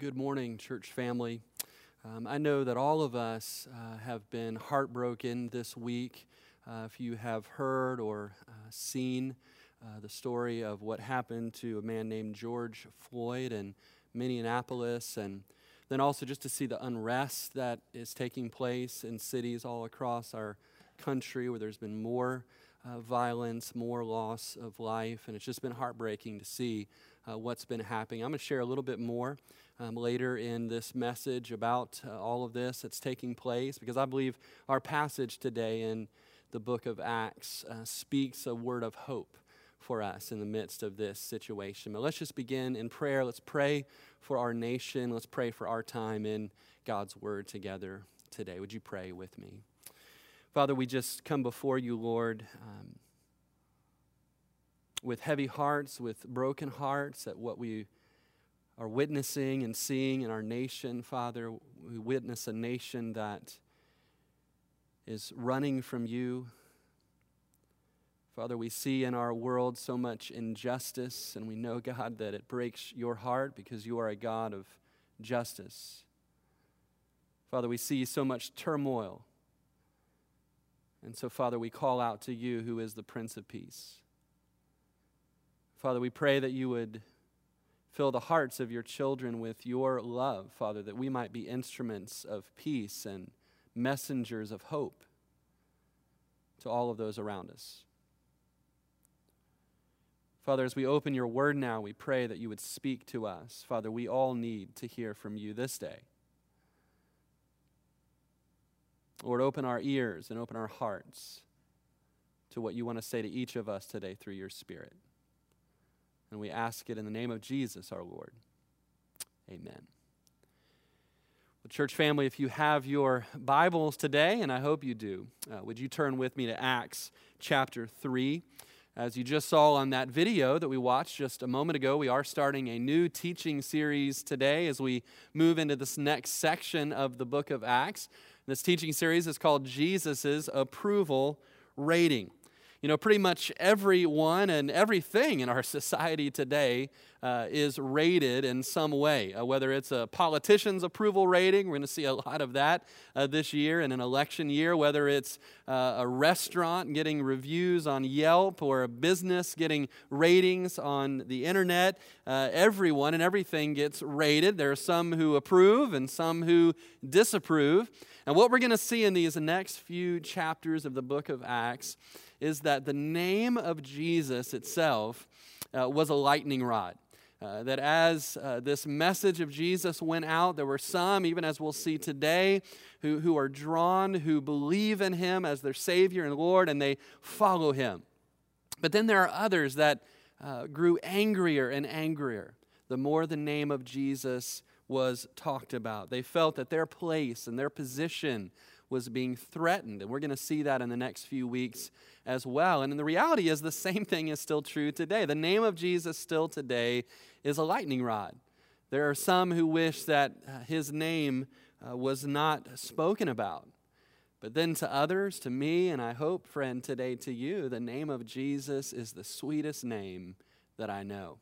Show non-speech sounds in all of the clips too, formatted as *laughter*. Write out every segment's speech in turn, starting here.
good morning, church family. Um, I know that all of us uh, have been heartbroken this week. Uh, if you have heard or uh, seen uh, the story of what happened to a man named George Floyd in Minneapolis, and then also just to see the unrest that is taking place in cities all across our country where there's been more uh, violence, more loss of life, and it's just been heartbreaking to see uh, what's been happening. I'm going to share a little bit more um, later in this message about uh, all of this that's taking place because I believe our passage today in the book of Acts uh, speaks a word of hope for us in the midst of this situation. But let's just begin in prayer. Let's pray for our nation. Let's pray for our time in God's word together today. Would you pray with me? Father, we just come before you, Lord. Um, with heavy hearts, with broken hearts at what we are witnessing and seeing in our nation, Father. We witness a nation that is running from you. Father, we see in our world so much injustice, and we know, God, that it breaks your heart because you are a God of justice. Father, we see so much turmoil. And so, Father, we call out to you, who is the Prince of Peace. Father, we pray that you would fill the hearts of your children with your love, Father, that we might be instruments of peace and messengers of hope to all of those around us. Father, as we open your word now, we pray that you would speak to us. Father, we all need to hear from you this day. Lord, open our ears and open our hearts to what you want to say to each of us today through your Spirit. And we ask it in the name of Jesus our Lord. Amen. Well, church family, if you have your Bibles today, and I hope you do, uh, would you turn with me to Acts chapter 3? As you just saw on that video that we watched just a moment ago, we are starting a new teaching series today as we move into this next section of the book of Acts. This teaching series is called Jesus' Approval Rating. You know, pretty much everyone and everything in our *laughs* society today uh, is rated in some way. Uh, whether it's a politician's approval rating, we're going to see a *laughs* lot of that uh, this year in an election year. Whether it's uh, a restaurant getting reviews on Yelp or a business getting ratings on the internet, uh, everyone and everything gets rated. There are some who approve and some who disapprove. And what we're going to see in these next few chapters of the book of Acts is that the name of Jesus itself uh, was a lightning rod. Uh, that as uh, this message of Jesus went out, there were some, even as we'll see today, who, who are drawn, who believe in him as their Savior and Lord, and they follow him. But then there are others that uh, grew angrier and angrier the more the name of Jesus was talked about. They felt that their place and their position was being threatened. And we're going to see that in the next few weeks as well. And the reality is, the same thing is still true today. The name of Jesus still today is a lightning rod. There are some who wish that uh, his name uh, was not spoken about. But then to others, to me, and I hope, friend, today to you, the name of Jesus is the sweetest name that I know.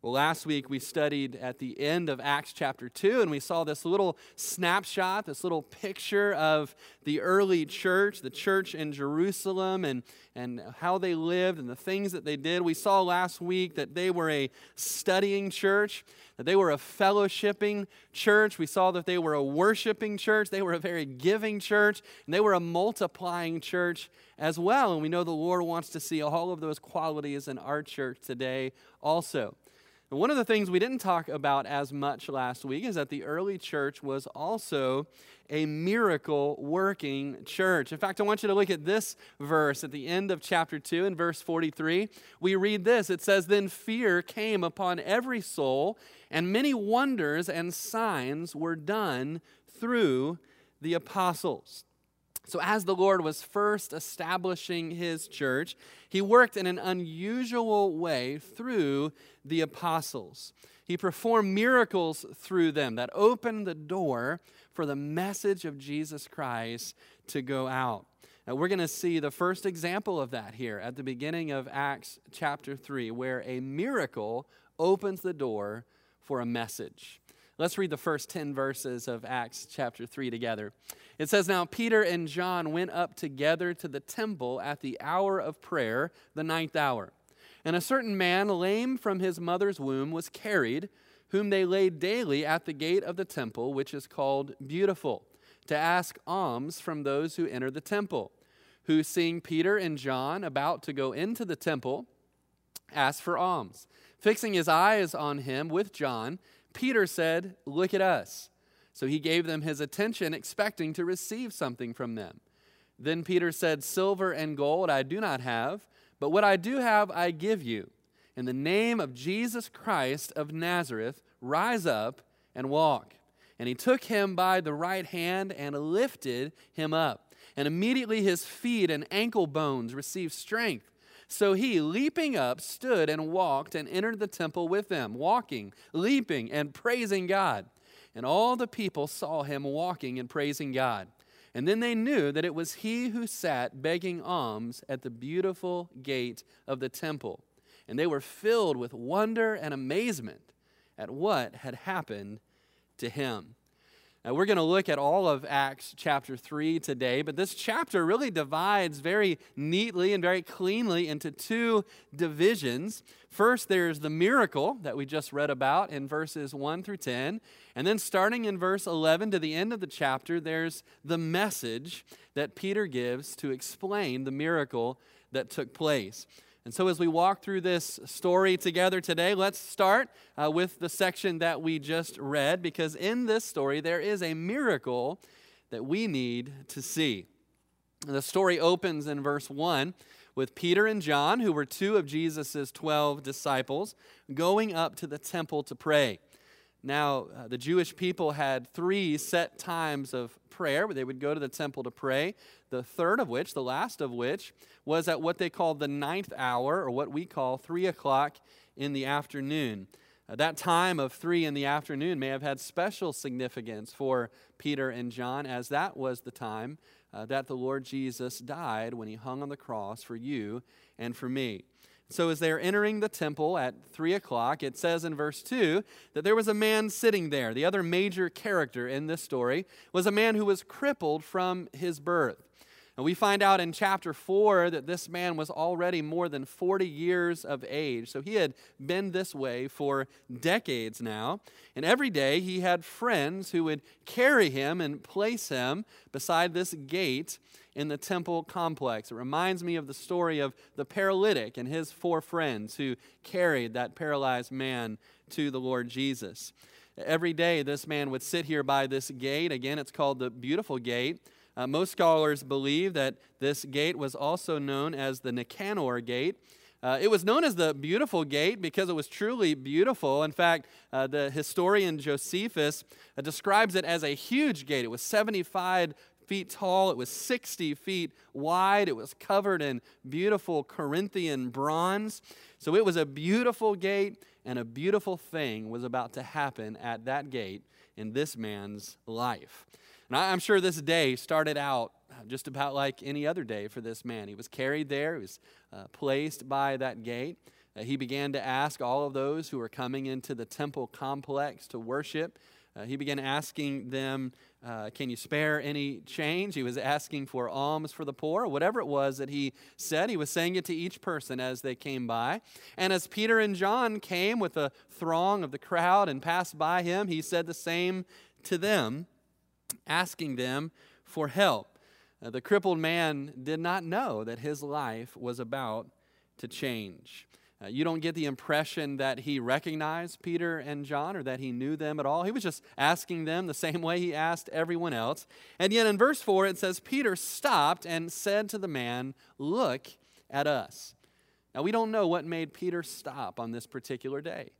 Well, last week we studied at the end of Acts chapter 2, and we saw this little snapshot, this little picture of the early church, the church in Jerusalem, and, and how they lived and the things that they did. We saw last week that they were a studying church, that they were a fellowshipping church. We saw that they were a worshiping church, they were a very giving church, and they were a multiplying church as well. And we know the Lord wants to see all of those qualities in our church today also. And one of the things we didn't talk about as much last week is that the early church was also a miracle working church. In fact, I want you to look at this verse at the end of chapter 2 in verse 43. We read this it says, Then fear came upon every soul, and many wonders and signs were done through the apostles. So, as the Lord was first establishing his church, he worked in an unusual way through the apostles. He performed miracles through them that opened the door for the message of Jesus Christ to go out. Now, we're going to see the first example of that here at the beginning of Acts chapter 3, where a miracle opens the door for a message. Let's read the first 10 verses of Acts chapter 3 together. It says, Now Peter and John went up together to the temple at the hour of prayer, the ninth hour. And a certain man, lame from his mother's womb, was carried, whom they laid daily at the gate of the temple, which is called Beautiful, to ask alms from those who enter the temple. Who, seeing Peter and John about to go into the temple, asked for alms. Fixing his eyes on him with John, Peter said, Look at us. So he gave them his attention, expecting to receive something from them. Then Peter said, Silver and gold I do not have, but what I do have I give you. In the name of Jesus Christ of Nazareth, rise up and walk. And he took him by the right hand and lifted him up. And immediately his feet and ankle bones received strength. So he, leaping up, stood and walked and entered the temple with them, walking, leaping, and praising God. And all the people saw him walking and praising God. And then they knew that it was he who sat begging alms at the beautiful gate of the temple. And they were filled with wonder and amazement at what had happened to him. Uh, we're going to look at all of Acts chapter 3 today, but this chapter really divides very neatly and very cleanly into two divisions. First, there's the miracle that we just read about in verses 1 through 10. And then, starting in verse 11 to the end of the chapter, there's the message that Peter gives to explain the miracle that took place. And so, as we walk through this story together today, let's start uh, with the section that we just read, because in this story, there is a miracle that we need to see. The story opens in verse 1 with Peter and John, who were two of Jesus' 12 disciples, going up to the temple to pray. Now, uh, the Jewish people had three set times of prayer where they would go to the temple to pray. The third of which, the last of which, was at what they called the ninth hour, or what we call three o'clock in the afternoon. Uh, that time of three in the afternoon may have had special significance for Peter and John, as that was the time uh, that the Lord Jesus died when he hung on the cross for you and for me. So, as they're entering the temple at 3 o'clock, it says in verse 2 that there was a man sitting there. The other major character in this story was a man who was crippled from his birth. And we find out in chapter 4 that this man was already more than 40 years of age. So he had been this way for decades now. And every day he had friends who would carry him and place him beside this gate in the temple complex. It reminds me of the story of the paralytic and his four friends who carried that paralyzed man to the Lord Jesus. Every day, this man would sit here by this gate. Again, it's called the Beautiful Gate. Uh, most scholars believe that this gate was also known as the Nicanor Gate. Uh, it was known as the Beautiful Gate because it was truly beautiful. In fact, uh, the historian Josephus uh, describes it as a huge gate. It was 75 feet tall, it was 60 feet wide, it was covered in beautiful Corinthian bronze. So it was a beautiful gate, and a beautiful thing was about to happen at that gate in this man's life. And I'm sure this day started out just about like any other day for this man. He was carried there, he was uh, placed by that gate. Uh, he began to ask all of those who were coming into the temple complex to worship. Uh, he began asking them, uh, Can you spare any change? He was asking for alms for the poor. Whatever it was that he said, he was saying it to each person as they came by. And as Peter and John came with a throng of the crowd and passed by him, he said the same to them asking them for help. Uh, the crippled man did not know that his life was about to change. Uh, you don't get the impression that he recognized Peter and John or that he knew them at all. He was just asking them the same way he asked everyone else. And yet in verse 4, it says, Peter stopped and said to the man, Look at us. Now, we don't know what made Peter stop on this particular day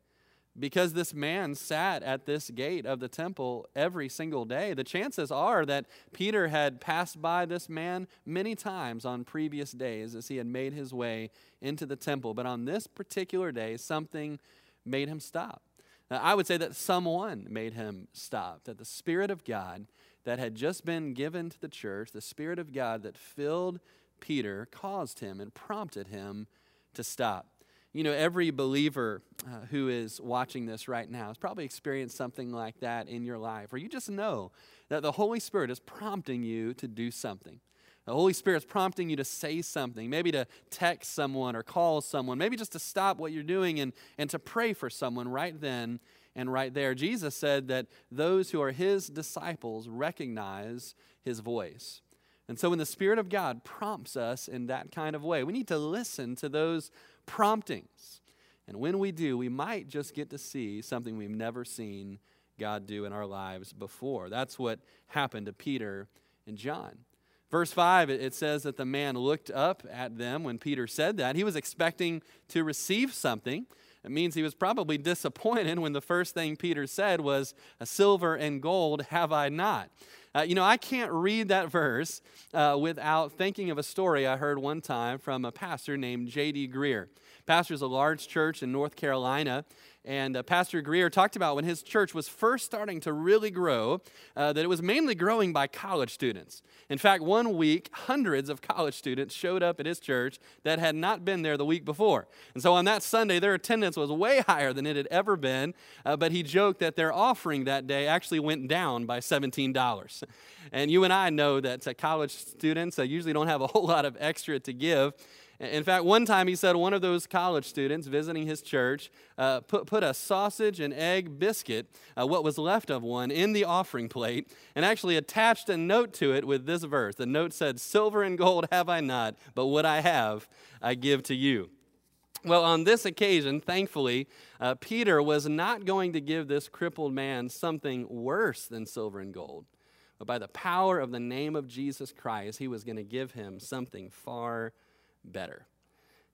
because this man sat at this gate of the temple every single day, the chances are that Peter had passed by this man many times on previous days as he had made his way into the temple. But on this particular day, something made him stop. Now, I would say that someone made him stop, that the Spirit of God that had just been given to the church, the Spirit of God that filled Peter, caused him and prompted him to stop. You know, every believer uh, who is watching this right now has probably experienced something like that in your life, where you just know that the Holy Spirit is prompting you to do something. The Holy Spirit's prompting you to say something, maybe to text someone or call someone, maybe just to stop what you're doing and, and to pray for someone right then and right there. Jesus said that those who are his disciples recognize his voice. And so when the Spirit of God prompts us in that kind of way, we need to listen to those promptings. And when we do, we might just get to see something we've never seen God do in our lives before. That's what happened to Peter and John. Verse 5, it says that the man looked up at them when Peter said that. He was expecting to receive something. It means he was probably disappointed when the first thing Peter said was, silver and gold have I not. Uh, you know, I can't read that verse uh, without thinking of a story I heard one time from a pastor named J.D. Greear. Pastors a large church in North Carolina, and uh, Pastor Greear talked about when his church was first starting to really grow, uh, that it was mainly growing by college students. In fact, one week, hundreds of college students showed up at his church that had not been there the week before. And so on that Sunday, their attendance was way higher than it had ever been. Uh, but he joked that their offering that day actually went down by $17. And you and I know that uh, college students uh, usually don't have a whole lot of extra to give. In fact, one time he said one of those college students visiting his church uh, put, put a sausage and egg biscuit, uh, what was left of one, in the offering plate and actually attached a note to it with this verse. The note said, Silver and gold have I not, but what I have I give to you. Well, on this occasion, thankfully, uh, Peter was not going to give this crippled man something worse than silver and gold. But by the power of the name of Jesus Christ, he was going to give him something far better.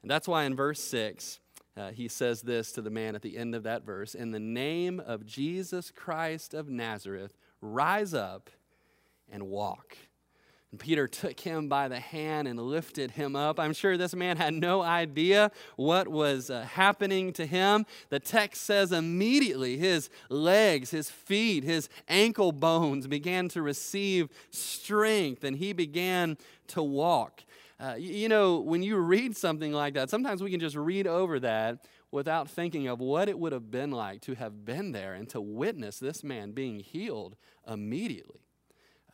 And that's why in verse 6, uh, he says this to the man at the end of that verse In the name of Jesus Christ of Nazareth, rise up and walk. And Peter took him by the hand and lifted him up. I'm sure this man had no idea what was uh, happening to him. The text says immediately his legs, his feet, his ankle bones began to receive strength and he began to walk. Uh, you know, when you read something like that, sometimes we can just read over that without thinking of what it would have been like to have been there and to witness this man being healed immediately.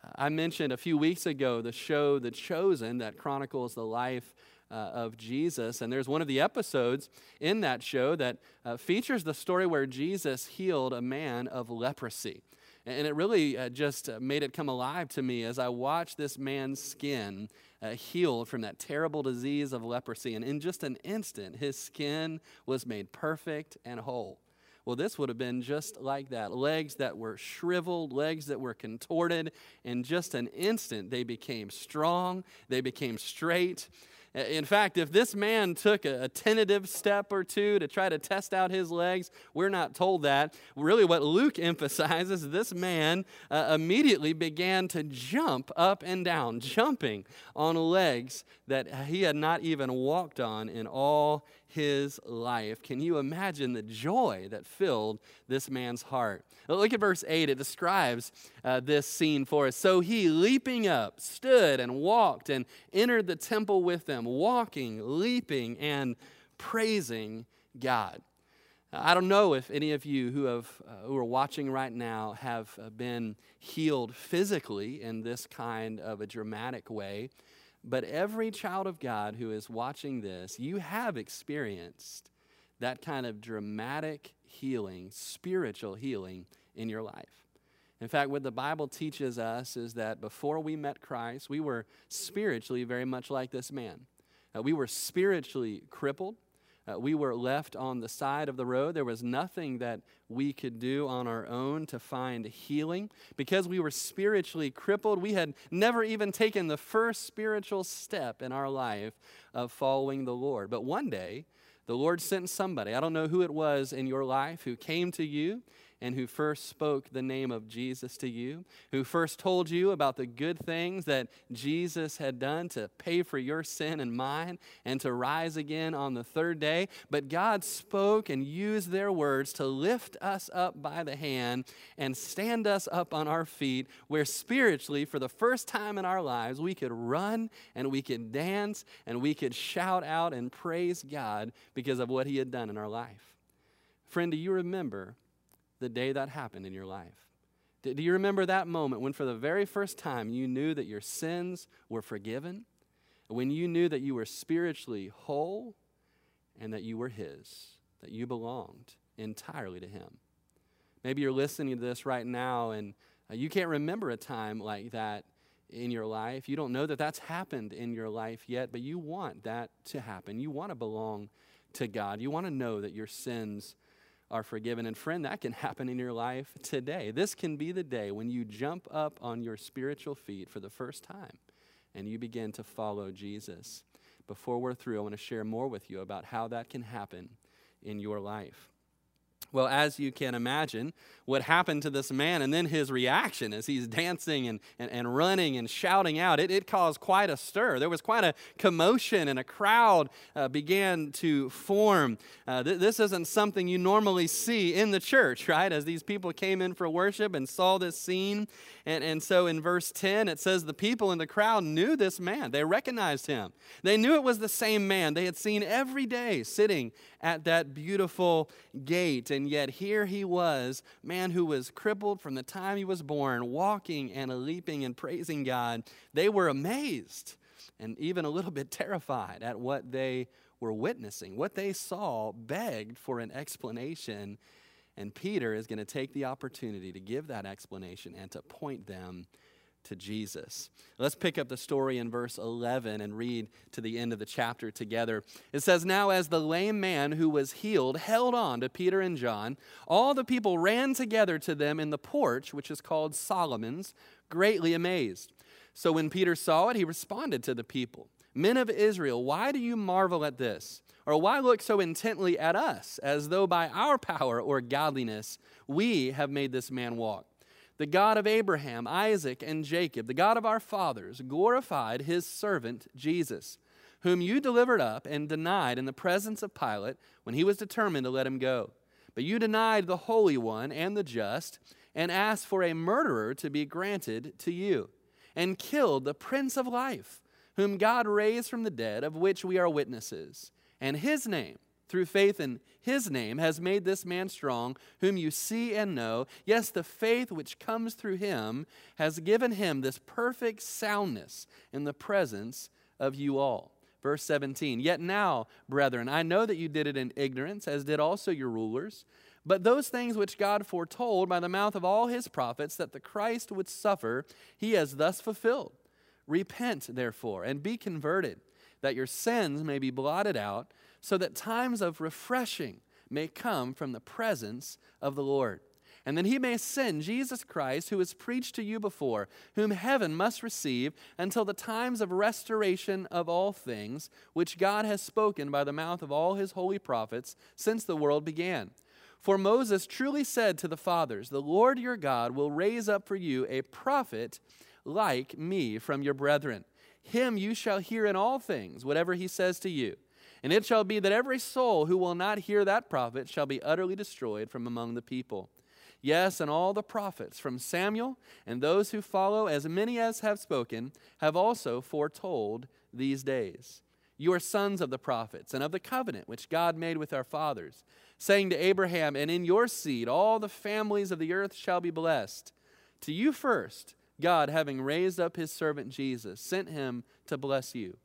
Uh, I mentioned a few weeks ago the show The Chosen that chronicles the life uh, of Jesus. And there's one of the episodes in that show that uh, features the story where Jesus healed a man of leprosy. And it really uh, just uh, made it come alive to me as I watched this man's skin uh, healed from that terrible disease of leprosy. And in just an instant, his skin was made perfect and whole. Well, this would have been just like that legs that were shriveled, legs that were contorted. In just an instant, they became strong, they became straight. In fact, if this man took a, tentative step or two to try to test out his legs, we're not told that. Really, what Luke *laughs* emphasizes, this man uh, immediately began to jump up and down, jumping on legs that he had not even walked on in all his life. Can you imagine the joy that filled this man's heart? Look at verse 8. It describes uh, this scene for us. So he, leaping up, stood and walked and entered the temple with them, walking, leaping, and praising God. I don't know if any of you who, have, uh, who are watching right now have uh, been healed physically in this kind of a dramatic way. But every child of God who is watching this, you have experienced that kind of dramatic healing, spiritual healing in your life. In fact, what the Bible teaches us is that before we met Christ, we were spiritually very much like this man. Uh, we were spiritually crippled. Uh, we were left on the side of the road. There was nothing that we could do on our own to find healing. Because we were spiritually crippled, we had never even taken the first spiritual step in our life of following the Lord. But one day, the Lord sent somebody, I don't know who it was in your life, who came to you and who first spoke the name of Jesus to you, who first told you about the good things that Jesus had done to pay for your sin and mine and to rise again on the third day. But God spoke and used their words to lift us up by the hand and stand us up on our feet, where spiritually, for the first time in our lives, we could run and we could dance and we could shout out and praise God because of what He had done in our life. Friend, do you remember the day that happened in your life? Do you remember that moment when, for the very first time, you knew that your sins were forgiven? When you knew that you were spiritually whole and that you were His, that you belonged entirely to Him? Maybe you're listening to this right now and uh, you can't remember a time like that in your life. You don't know that that's happened in your life yet, but you want that to happen. You want to belong to God. You want to know that your sins are forgiven. And friend, that can happen in your life today. This can be the day when you jump up on your spiritual feet for the first time and you begin to follow Jesus. Before we're through, I want to share more with you about how that can happen in your life. Well, as you can imagine, what happened to this man and then his reaction as he's dancing and, and, and running and shouting out, it, it caused quite a stir. There was quite a commotion, and a crowd uh, began to form. Uh, th- this isn't something you normally see in the church, *laughs* right? As these people came in for worship and saw this scene. And, and so in verse 10, it says, The people in the crowd knew this man, they recognized him. They knew it was the same man they had seen every day sitting at that beautiful gate. And yet here he was, man who was crippled from the time he was born, walking and leaping and praising God. They were amazed and even a little *laughs* bit terrified at what they were witnessing. What they saw begged for an explanation. And Peter is going to take the opportunity to give that explanation and to point them to Jesus. Let's pick up the story in verse 11 and read to the end of the chapter together. It says, Now, as the lame man who was healed held on to Peter and John, all the people ran together to them in the porch, which is called Solomon's, greatly amazed. So when Peter saw it, he responded to the people Men of Israel, why do you marvel at this? Or why look so intently at us, as though by our power or godliness we have made this man walk? The God of Abraham, Isaac, and Jacob, the God of our fathers, glorified his servant Jesus, whom you delivered up and denied in the presence of Pilate when he was determined to let him go. But you denied the Holy One and the just, and asked for a murderer to be granted to you, and killed the Prince of Life, whom God raised from the dead, of which we are witnesses. And his name, through faith in his name, has made this man strong, whom you see and know. Yes, the faith which comes through him has given him this perfect soundness in the presence of you all. Verse 17 Yet now, brethren, I know that you did it in ignorance, as did also your rulers. But those things which God foretold by the mouth of all his prophets that the Christ would suffer, he has thus fulfilled. Repent, therefore, and be converted, that your sins may be blotted out so that times of refreshing may come from the presence of the Lord. And then he may send Jesus Christ, who was preached to you before, whom heaven must receive until the times of restoration of all things, which God has spoken by the mouth of all his holy prophets since the world began. For Moses truly said to the fathers, The Lord your God will raise up for you a prophet like me from your brethren. Him you shall hear in all things, whatever he says to you. And it shall be that every soul who will not hear that prophet shall be utterly destroyed from among the people. Yes, and all the prophets, from Samuel and those who follow, as many as have spoken, have also foretold these days. You are sons of the prophets and of the covenant which God made with our fathers, saying to Abraham, And in your seed all the families of the earth shall be blessed. To you first, God, having raised up his servant Jesus, sent him to bless you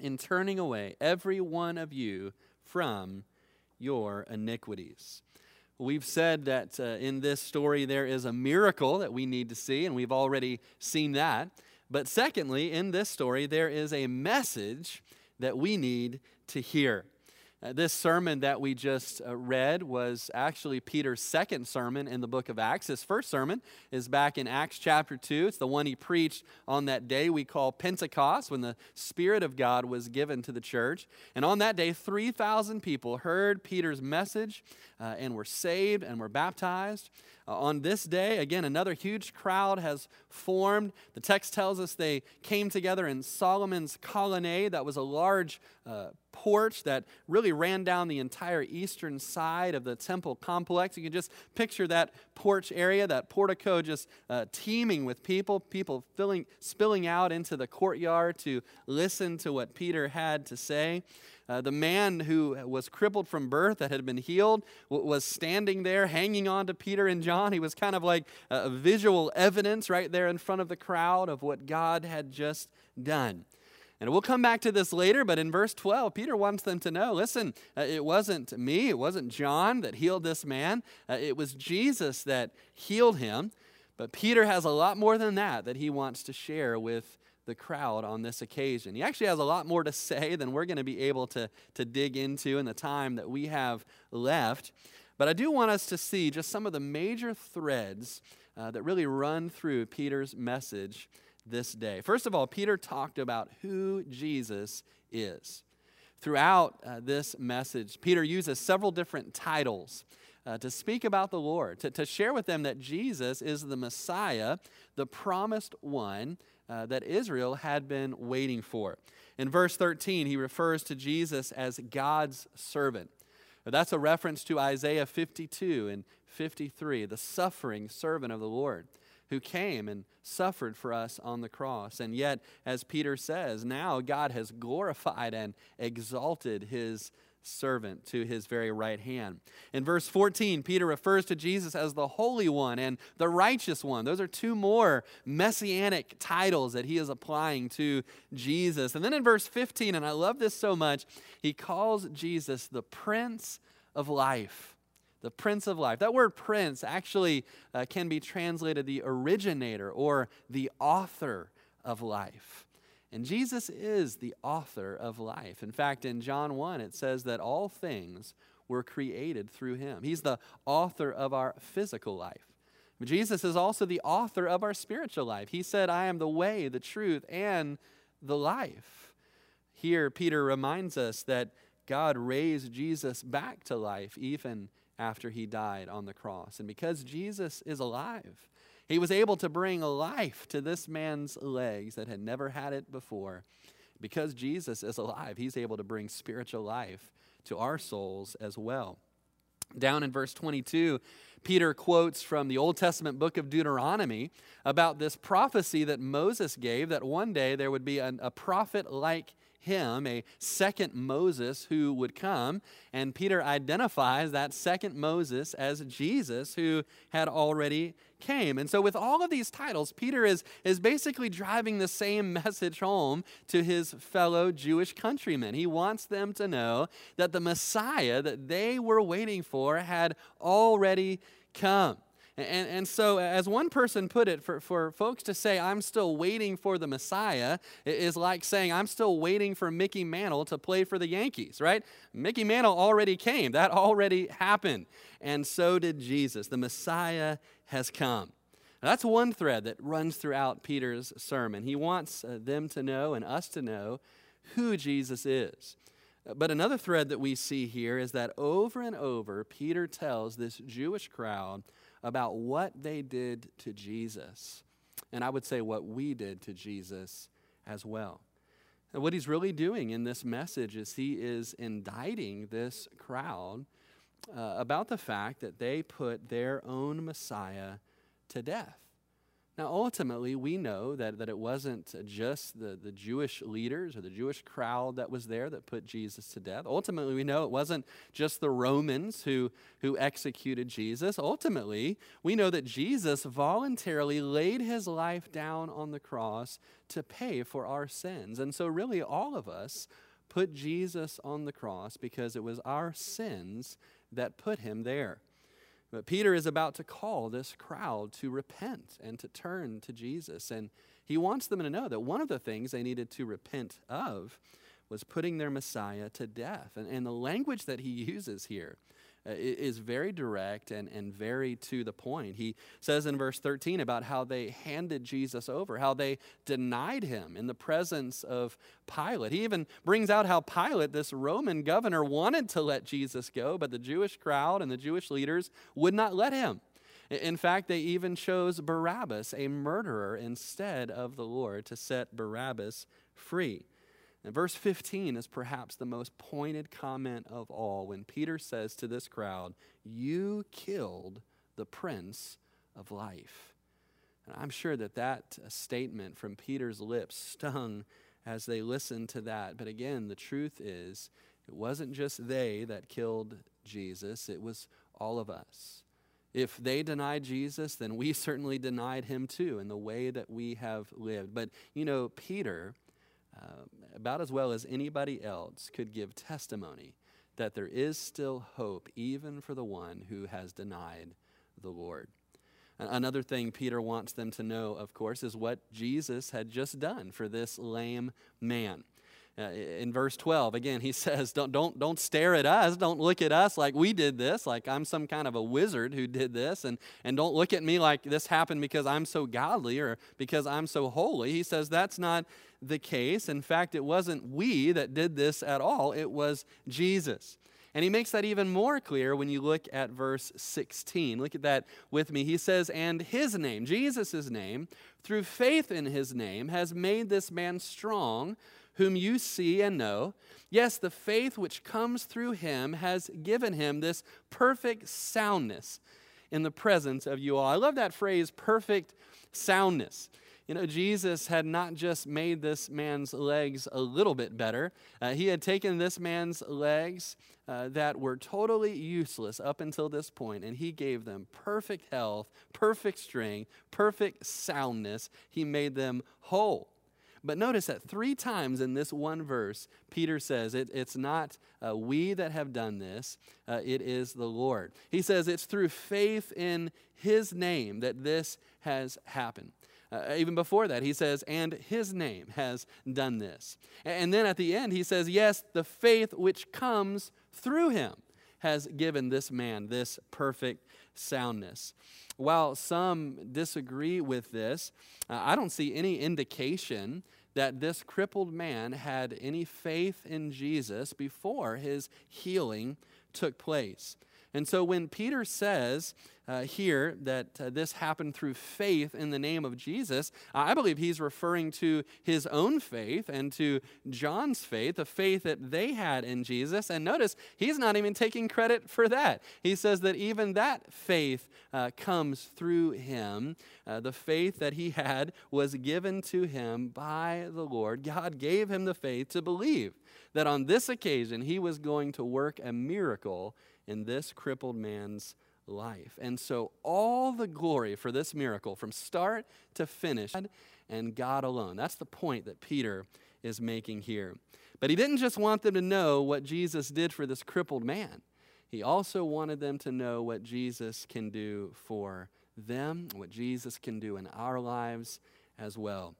in turning away every one of you from your iniquities. We've said that uh, in this story there is a miracle that we need to see, and we've already seen that. But secondly, in this story, there is a message that we need to hear. Uh, this sermon that we just uh, read was actually Peter's second sermon in the book of Acts. His first sermon is back in Acts chapter 2. It's the one he preached on that day we call Pentecost, when the Spirit of God was given to the church. And on that day, 3,000 people heard Peter's message uh, and were saved and were baptized. Uh, on this day, again, another huge crowd has formed. The text tells us they came together in Solomon's colonnade. That was a large uh, porch that really ran down the entire eastern side of the temple complex. You can just picture that porch area, that portico just uh, teeming with people, people filling, spilling out into the courtyard to listen to what Peter had to say. Uh, the man who was crippled from birth that had been healed was standing there hanging on to Peter and John. He was kind of like a visual evidence right there in front of the crowd of what God had just done. And we'll come back to this later, but in verse 12, Peter wants them to know listen, uh, it wasn't me, it wasn't John that healed this man, uh, it was Jesus that healed him. But Peter has a lot more than that that he wants to share with the crowd on this occasion. He actually has a lot more to say than we're going to be able to, to dig into in the time that we have left. But I do want us to see just some of the major threads uh, that really run through Peter's message this day. First of all, Peter talked about who Jesus is. Throughout uh, this message, Peter uses several different titles uh, to speak about the Lord, to, to share with them that Jesus is the Messiah, the promised one uh, that Israel had been waiting for. In verse 13, he refers to Jesus as God's servant. That's a reference to Isaiah 52 and 53, the suffering servant of the Lord who came and suffered for us on the cross. And yet, as Peter says, now God has glorified and exalted his servant to his very right hand. In verse 14, Peter refers to Jesus as the Holy One and the Righteous One. Those are two more messianic titles that he is applying to Jesus. And then in verse 15, and I love this so much, he calls Jesus the Prince of Life. The Prince of Life. That word prince actually uh, can be translated the originator or the author of life. And Jesus is the author of life. In fact, in John 1, it says that all things were created through him. He's the author of our physical life. Jesus is also the author of our spiritual life. He said, I am the way, the truth, and the life. Here, Peter reminds us that God raised Jesus back to life even after he died on the cross. And because Jesus is alive, he was able to bring life to this man's legs that had never had it before. Because Jesus is alive, he's able to bring spiritual life to our souls as well. Down in verse 22, Peter quotes from the Old Testament book of Deuteronomy about this prophecy that Moses gave that one day there would be an, a prophet like him, a second Moses who would come. And Peter identifies that second Moses as Jesus who had already came. And so, with all of these titles, Peter is, is basically driving the same *laughs* message home to his fellow Jewish countrymen. He wants them to know that the Messiah that they were waiting for had already come. And, and so, as one person put it, for, for folks to say, I'm still waiting for the Messiah, is like saying, I'm still waiting for Mickey Mantle to play for the Yankees, right? Mickey Mantle already came, that already happened. And so did Jesus. The Messiah has come. Now, that's one thread that runs throughout Peter's sermon. He wants uh, them to know and us to know who Jesus is. But another thread that we see here is that over and over, Peter tells this Jewish crowd about what they did to Jesus. And I would say what we did to Jesus as well. And what he's really doing in this message is he is indicting this crowd uh, about the fact that they put their own Messiah to death. Now, ultimately, we know that, that it wasn't just the, the Jewish leaders or the Jewish crowd that was there that put Jesus to death. Ultimately, we know it wasn't just the Romans who, who executed Jesus. Ultimately, we know that Jesus voluntarily laid his life down on the cross to pay for our sins. And so, really, all of us put Jesus on the cross because it was our sins that put him there. But Peter is about to call this crowd to repent and to turn to Jesus. And he wants them to know that one of the things they needed to repent of was putting their Messiah to death. And, and the language that he uses here Uh, is very direct and, and very to the point. He says in verse 13 about how they handed Jesus over, how they denied him in the presence of Pilate. He even brings out how Pilate, this Roman governor, wanted to let Jesus go, but the Jewish crowd and the Jewish leaders would not let him. In fact, they even chose Barabbas, a murderer, instead of the Lord to set Barabbas free. And verse 15 is perhaps the most pointed comment of all when Peter says to this crowd, You killed the Prince of Life. And I'm sure that that uh, statement from Peter's lips stung as they listened to that. But again, the truth is, it wasn't just they that killed Jesus, it was all of us. If they denied Jesus, then we certainly denied him too in the way that we have lived. But you know, Peter about as well as anybody else, could give testimony that there is still hope even for the one who has denied the Lord. Another thing Peter wants them to know, of course, is what Jesus had just done for this lame man. Uh, in verse 12 again he *laughs* says don't, don't, don't stare at us don't look at us like we did this like i'm some kind of a wizard who did this and, and don't look at me like this happened because i'm so godly or because i'm so holy he says that's not the case in fact it wasn't we that did this at all it was jesus and he makes that even more clear when you look at verse 16. Look at that with me. He says, And his name, Jesus' name, through faith in his name, has made this man strong whom you see and know. Yes, the faith which comes through him has given him this perfect soundness in the presence of you all. I love that phrase, perfect soundness. You know, Jesus had not just made this man's legs a little bit better, uh, he had taken this man's legs uh, that were totally useless up until this point, and he gave them perfect health, perfect strength, perfect soundness. He made them whole. But notice that three times in this one verse, Peter says it, it's not uh, we that have done this, uh, it is the Lord. He says it's through faith in his name that this has happened. Uh, even before that, he says, and his name has done this. And then at the end, he says, yes, the faith which comes through him has given this man this perfect soundness. While some disagree with this, uh, I don't see any indication that this crippled man had any faith in Jesus before his healing took place. And so when Peter says uh, here that uh, this happened through faith in the name of Jesus, I believe he's referring to his own faith and to John's faith, the faith that they had in Jesus. And notice, he's not even taking credit for that. He says that even that faith uh, comes through him. Uh, the faith that he had was given to him by the Lord. God gave him the faith to believe that on this occasion he was going to work a miracle in this crippled man's life. And so, all the glory for this miracle from start to finish, and God alone. That's the point that Peter is making here. But he didn't just want them to know what Jesus did for this crippled man, he also wanted them to know what Jesus can do for them, what Jesus can do in our lives as well.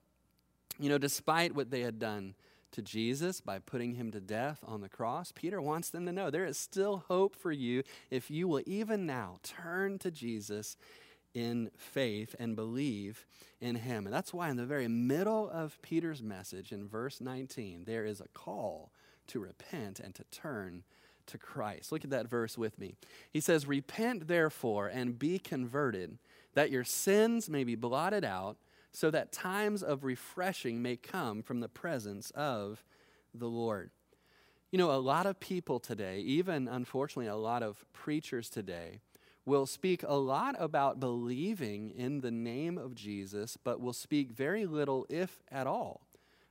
You know, despite what they had done to Jesus by putting him to death on the cross, Peter wants them to know there is still hope for you if you will even now turn to Jesus in faith and believe in him. And that's why, in the very middle of Peter's message, in verse 19, there is a call to repent and to turn to Christ. Look at that verse with me. He says, Repent therefore and be converted, that your sins may be blotted out so that times of refreshing may come from the presence of the Lord. You know, a lot of people today, even unfortunately, a lot of preachers today, will speak a lot about believing in the name of Jesus, but will speak very little, if at all,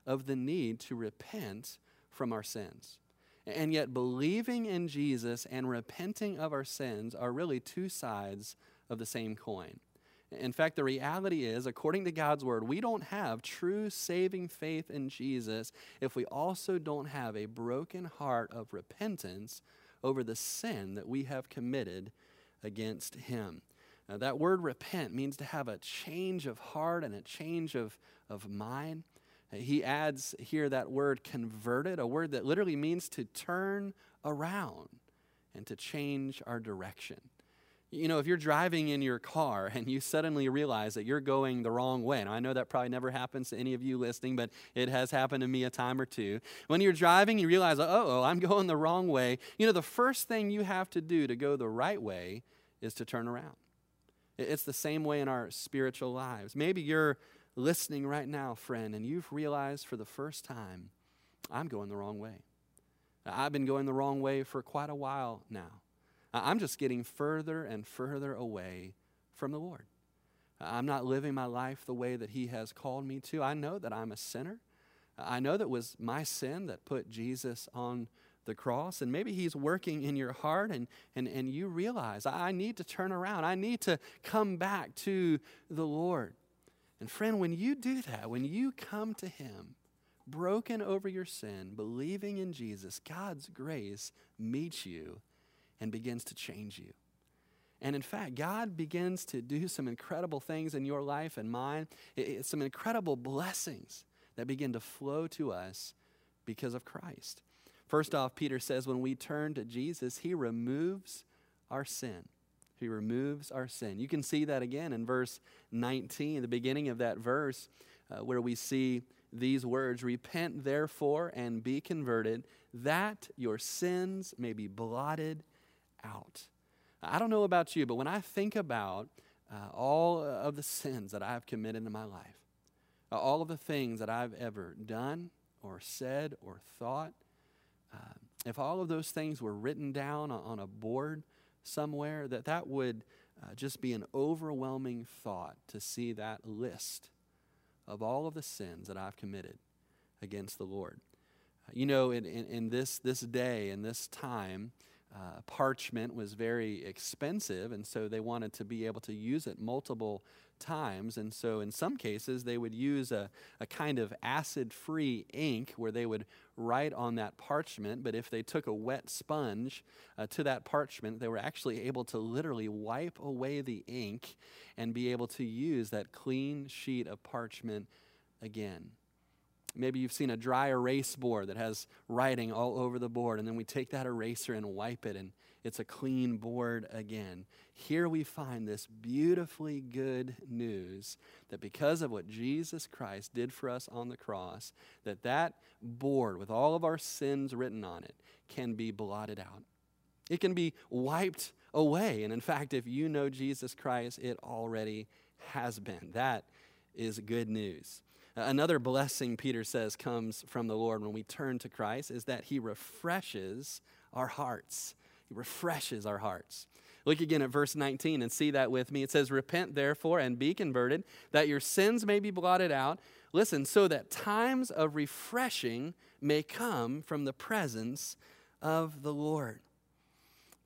of the need to repent from our sins. And yet, believing in Jesus and repenting of our sins are really two sides of the same coin. In fact, the reality is, according to God's word, we don't have true saving faith in Jesus if we also don't have a broken heart of repentance over the sin that we have committed against Him. Now, that word repent means to have a change of heart and a change of, of mind. He adds here that word converted, a word that literally means to turn around and to change our direction. You know, if you're driving in your car and you suddenly realize that you're going the wrong way, and I know that probably never happens to any of you listening, but it has happened to me a time or two. When you're driving, you realize, oh, I'm *laughs* going the wrong way. You know, the first thing you have to do to go the right way is to turn around. It's the same way in our spiritual lives. Maybe you're listening right now, friend, and you've realized for the first time, I'm going the wrong way. I've been going the wrong way for quite a while now. I'm just getting further and further away from the Lord. I'm not living my life the way that He has called me to. I know that I'm a sinner. I know that was my sin that put Jesus on the cross. And maybe He's working in your heart and, and, and you realize, I need to turn around. I need to come back to the Lord. And friend, when you do that, when you come to Him, broken over your sin, believing in Jesus, God's grace meets you and begins to change you. And in fact, God begins to do some incredible things in your life and mine. It's some incredible blessings that begin to flow to us because of Christ. First off, Peter says when we turn to Jesus, he removes our sin. He removes our sin. You can see that again in verse 19, the beginning of that verse, uh, where we see these words Repent therefore and be converted, that your sins may be blotted out. I don't know about you, but when I think about uh, all of the sins that I've committed in my life, uh, all of the things that I've ever done or said or thought, uh, if all of those things were written down on a board somewhere, that that would uh, just be an overwhelming thought to see that list of all of the sins that I've committed against the Lord. You know, in, in, in, this, this day, in this time, uh, parchment was very expensive, and so they wanted to be able to use it multiple times. And so, in some cases, they would use a, a kind of acid free ink where they would write on that parchment. But if they took a wet sponge uh, to that parchment, they were actually able to literally wipe away the ink and be able to use that clean sheet of parchment again. Maybe you've seen a dry erase board that has writing all over the board, and then we take that eraser and wipe it, and it's a clean board again. Here we find this beautifully good news that because of what Jesus Christ did for us on the cross, that that board with all of our sins written on it can be blotted out. It can be wiped away. And in fact, if you know Jesus Christ, it already has been. That is good news. Another blessing, Peter says, comes from the Lord when we turn to Christ is that he refreshes our hearts. He refreshes our hearts. Look again at verse 19 and see that with me. It says, Repent therefore and be converted, that your sins may be blotted out. Listen, so that times of refreshing may come from the presence of the Lord.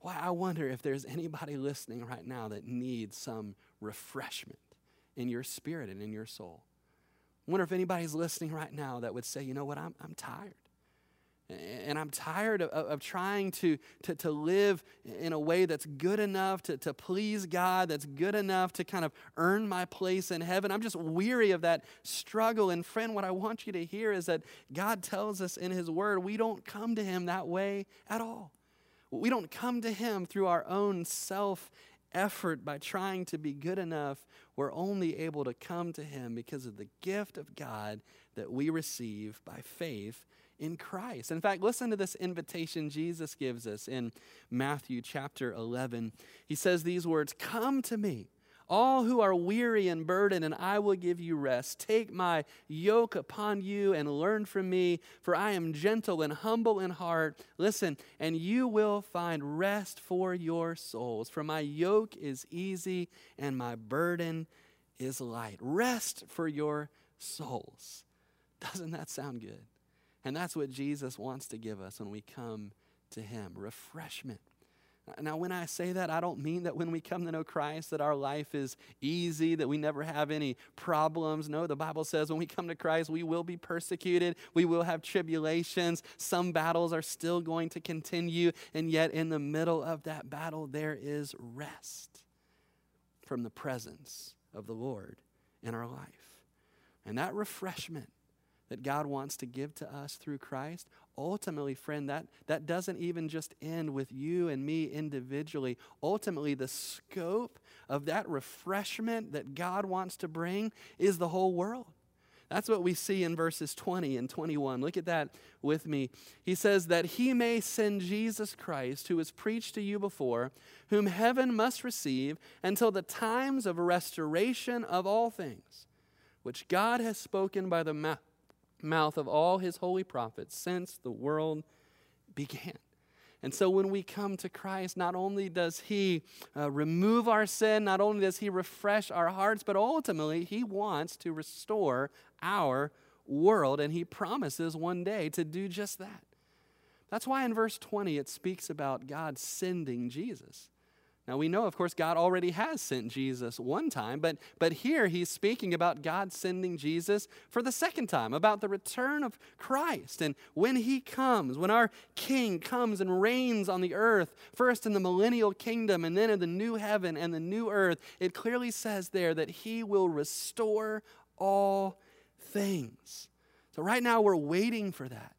Why, I wonder if there's anybody listening right now that needs some refreshment in your spirit and in your soul. I wonder if anybody's listening right now that would say, you know what, I'm, I'm tired. And I'm tired of, of trying to, to, to live in a way that's good enough to, to please God, that's good enough to kind of earn my place in heaven. I'm just weary of that struggle. And friend, what I want you to hear is that God tells us in His Word we don't come to Him that way at all. We don't come to Him through our own self effort by trying to be good enough, we're only able to come to Him because of the gift of God that we receive by faith in Christ. In fact, listen to this invitation Jesus gives us in Matthew chapter 11. He says these words Come to me all who are weary and burdened, and I will give you rest. Take my yoke upon you and learn from me, for I am gentle and humble in heart. Listen, and you will find rest for your souls. For my yoke is easy and my burden is light. Rest for your souls. Doesn't that sound good? And that's what Jesus wants to give us when we come to Him refreshment. Now, when I say that, I don't mean that when we come to know Christ that our life is easy, that we never have any problems. No, the Bible says when we come to Christ, we will be persecuted, we will have tribulations, some battles are still going to continue, and yet in the middle of that battle, there is rest from the presence of the Lord in our life. And that refreshment that God wants to give to us through Christ, ultimately, friend, that, that doesn't even just end with you and me individually. Ultimately, the scope of that refreshment that God wants to bring is the whole world. That's what we see in verses 20 and 21. Look at that with me. He says, That he may send Jesus Christ, who was preached to you before, whom heaven must receive until the times of restoration of all things, which God has spoken by the mouth mouth of all his holy prophets since the world began. And so when we come to Christ, not only does He uh, remove our sin, not only does He refresh our hearts, but ultimately He wants to restore our world. And He promises one day to do just that. That's why in verse 20 it speaks about God sending Jesus. Now we know, of course, God already has sent Jesus one time, but, but here he's speaking about God sending Jesus for the second time, about the return of Christ. And when he comes, when our King comes and reigns on the earth, first in the millennial kingdom and then in the new heaven and the new earth, it clearly says there that he will restore all things. So right now we're waiting for that.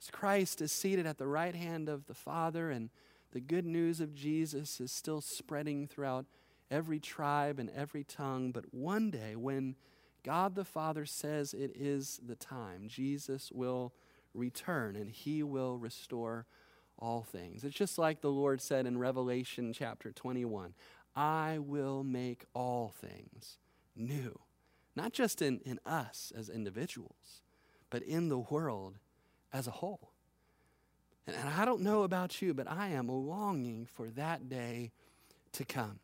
As Christ is seated at the right hand of the Father and the good news of Jesus is still spreading throughout every tribe and every tongue. But one day, when God the Father says it is the time, Jesus will return and he will restore all things. It's just like the Lord said in Revelation chapter 21 I will make all things new. Not just in, in us as individuals, but in the world as a whole. And, I don't know about you, but I am longing for that day to come.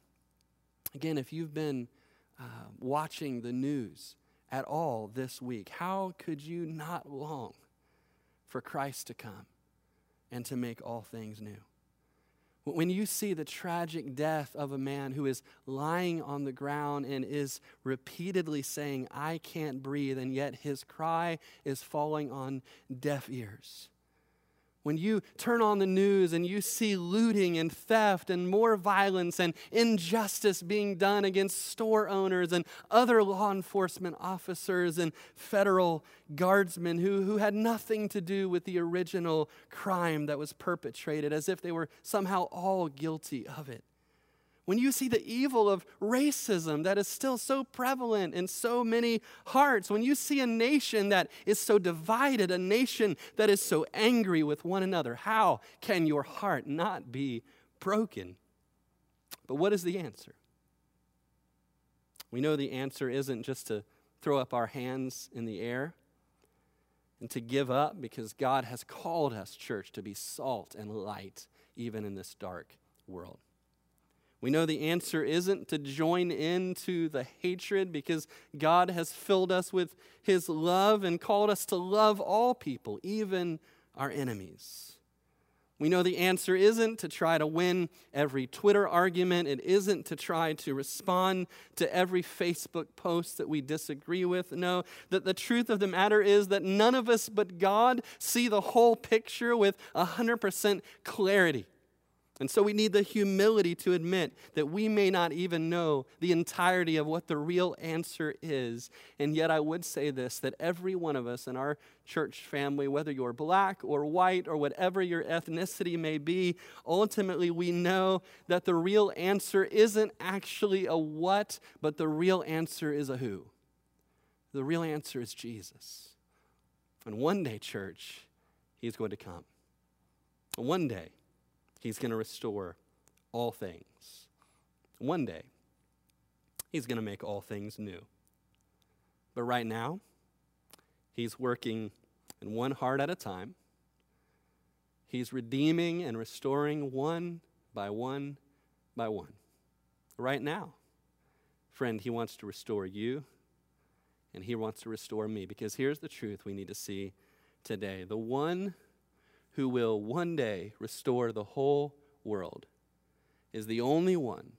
Again, if you've been uh, watching the news at all this week, how could you not long for Christ to come and to make all things new? When you see the tragic death of a man who is lying on the ground and is repeatedly saying, I can't breathe, and yet his cry is falling on deaf ears when you turn on the news and you see looting and theft and more violence and injustice being done against store owners and other law enforcement officers and federal guardsmen who, who had nothing to do with the original crime that was perpetrated, as if they were somehow all guilty of it when you see the evil of racism that is still so prevalent in so many hearts, when you see a nation that is so divided, a nation that is so angry with one another, how can your heart not be broken? But what is the answer? We know the answer isn't just to throw up our hands in the air and to give up because God has called us, church, to be salt and light even in this dark world. We know the answer isn't to join into the hatred because God has filled us with His love and called us to love all people, even our enemies. We know the answer isn't to try to win every Twitter argument. It isn't to try to respond to every Facebook post that we disagree with. No, that the truth of the matter is that none of us but God see the whole picture with 100% clarity. And so we need the humility to admit that we may not even know the entirety of what the real answer is. And yet, I would say this that every one of us in our church family, whether you're black or white or whatever your ethnicity may be, ultimately we know that the real answer isn't actually a what, but the real answer is a who. The real answer is Jesus. And one day, church, he's going to come. One day, He's going to restore all things. One day, He's going to make all things new. But right now, He's working in one heart at a time. He's redeeming and restoring one by one by one. Right now, friend, He wants to restore you and He wants to restore me. Because here's the truth we need to see today the one who will one day restore the whole world, is the only one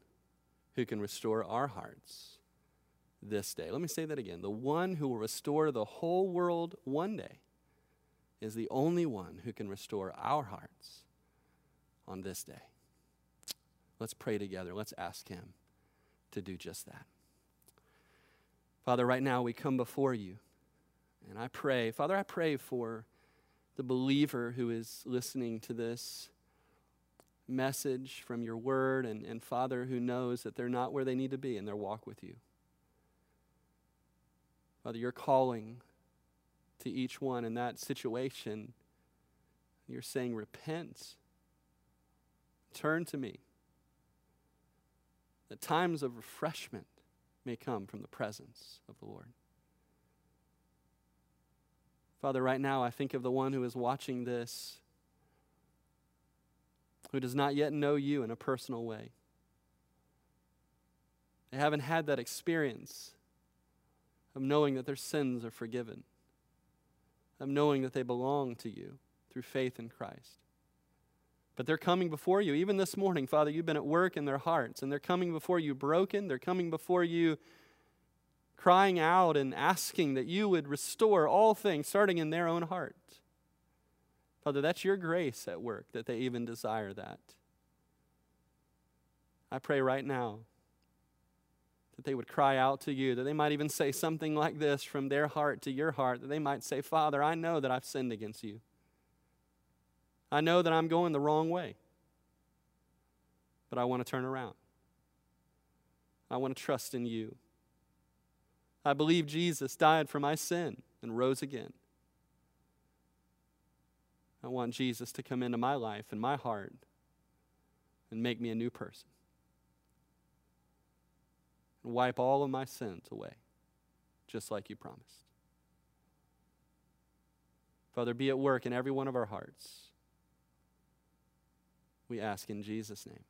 who can restore our hearts this day. Let me say that again. The one who will restore the whole world one day is the only one who can restore our hearts on this day. Let's pray together. Let's ask Him to do just that. Father, right now we come before you And I pray, Father, I pray for the believer who is listening to this message from your word, and, and Father, who knows that they're not where they need to be in their walk with you. Father, you're calling to each one in that situation. You're saying, Repent, turn to me. That times of refreshment may come from the presence of the Lord. Father, right now I think of the one who is watching this who does not yet know you in a personal way. They haven't had that experience of knowing that their sins are forgiven, of knowing that they belong to you through faith in Christ. But they're coming before you. Even this morning, Father, you've been at work in their hearts, and they're coming before you broken. They're coming before you crying out and asking that you would restore all things, starting in their own heart. Father, that's your grace at work that they even desire that. I pray right now that they would cry out to you, that they might even say something like this from their heart to your heart, that they might say, Father, I know that I've sinned against you. I know that I'm going the wrong way, but I want to turn around. I want to trust in you. I believe Jesus died for my sin and rose again. I want Jesus to come into my life and my heart and make me a new person. And wipe all of my sins away, just like you promised. Father, be at work in every one of our hearts. We ask in Jesus' name.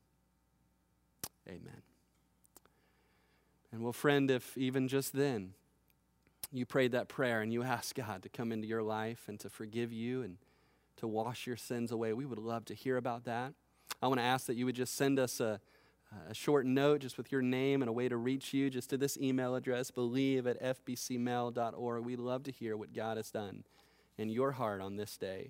Amen. And well, friend, if even just then you prayed that prayer and you asked God to come into your life and to forgive you and to wash your sins away. We would love to hear about that. I want to ask that you would just send us a, a short note just with your name and a way to reach you just to this email address, believe at fbcmail.org. We'd love to hear what God has done in your heart on this day.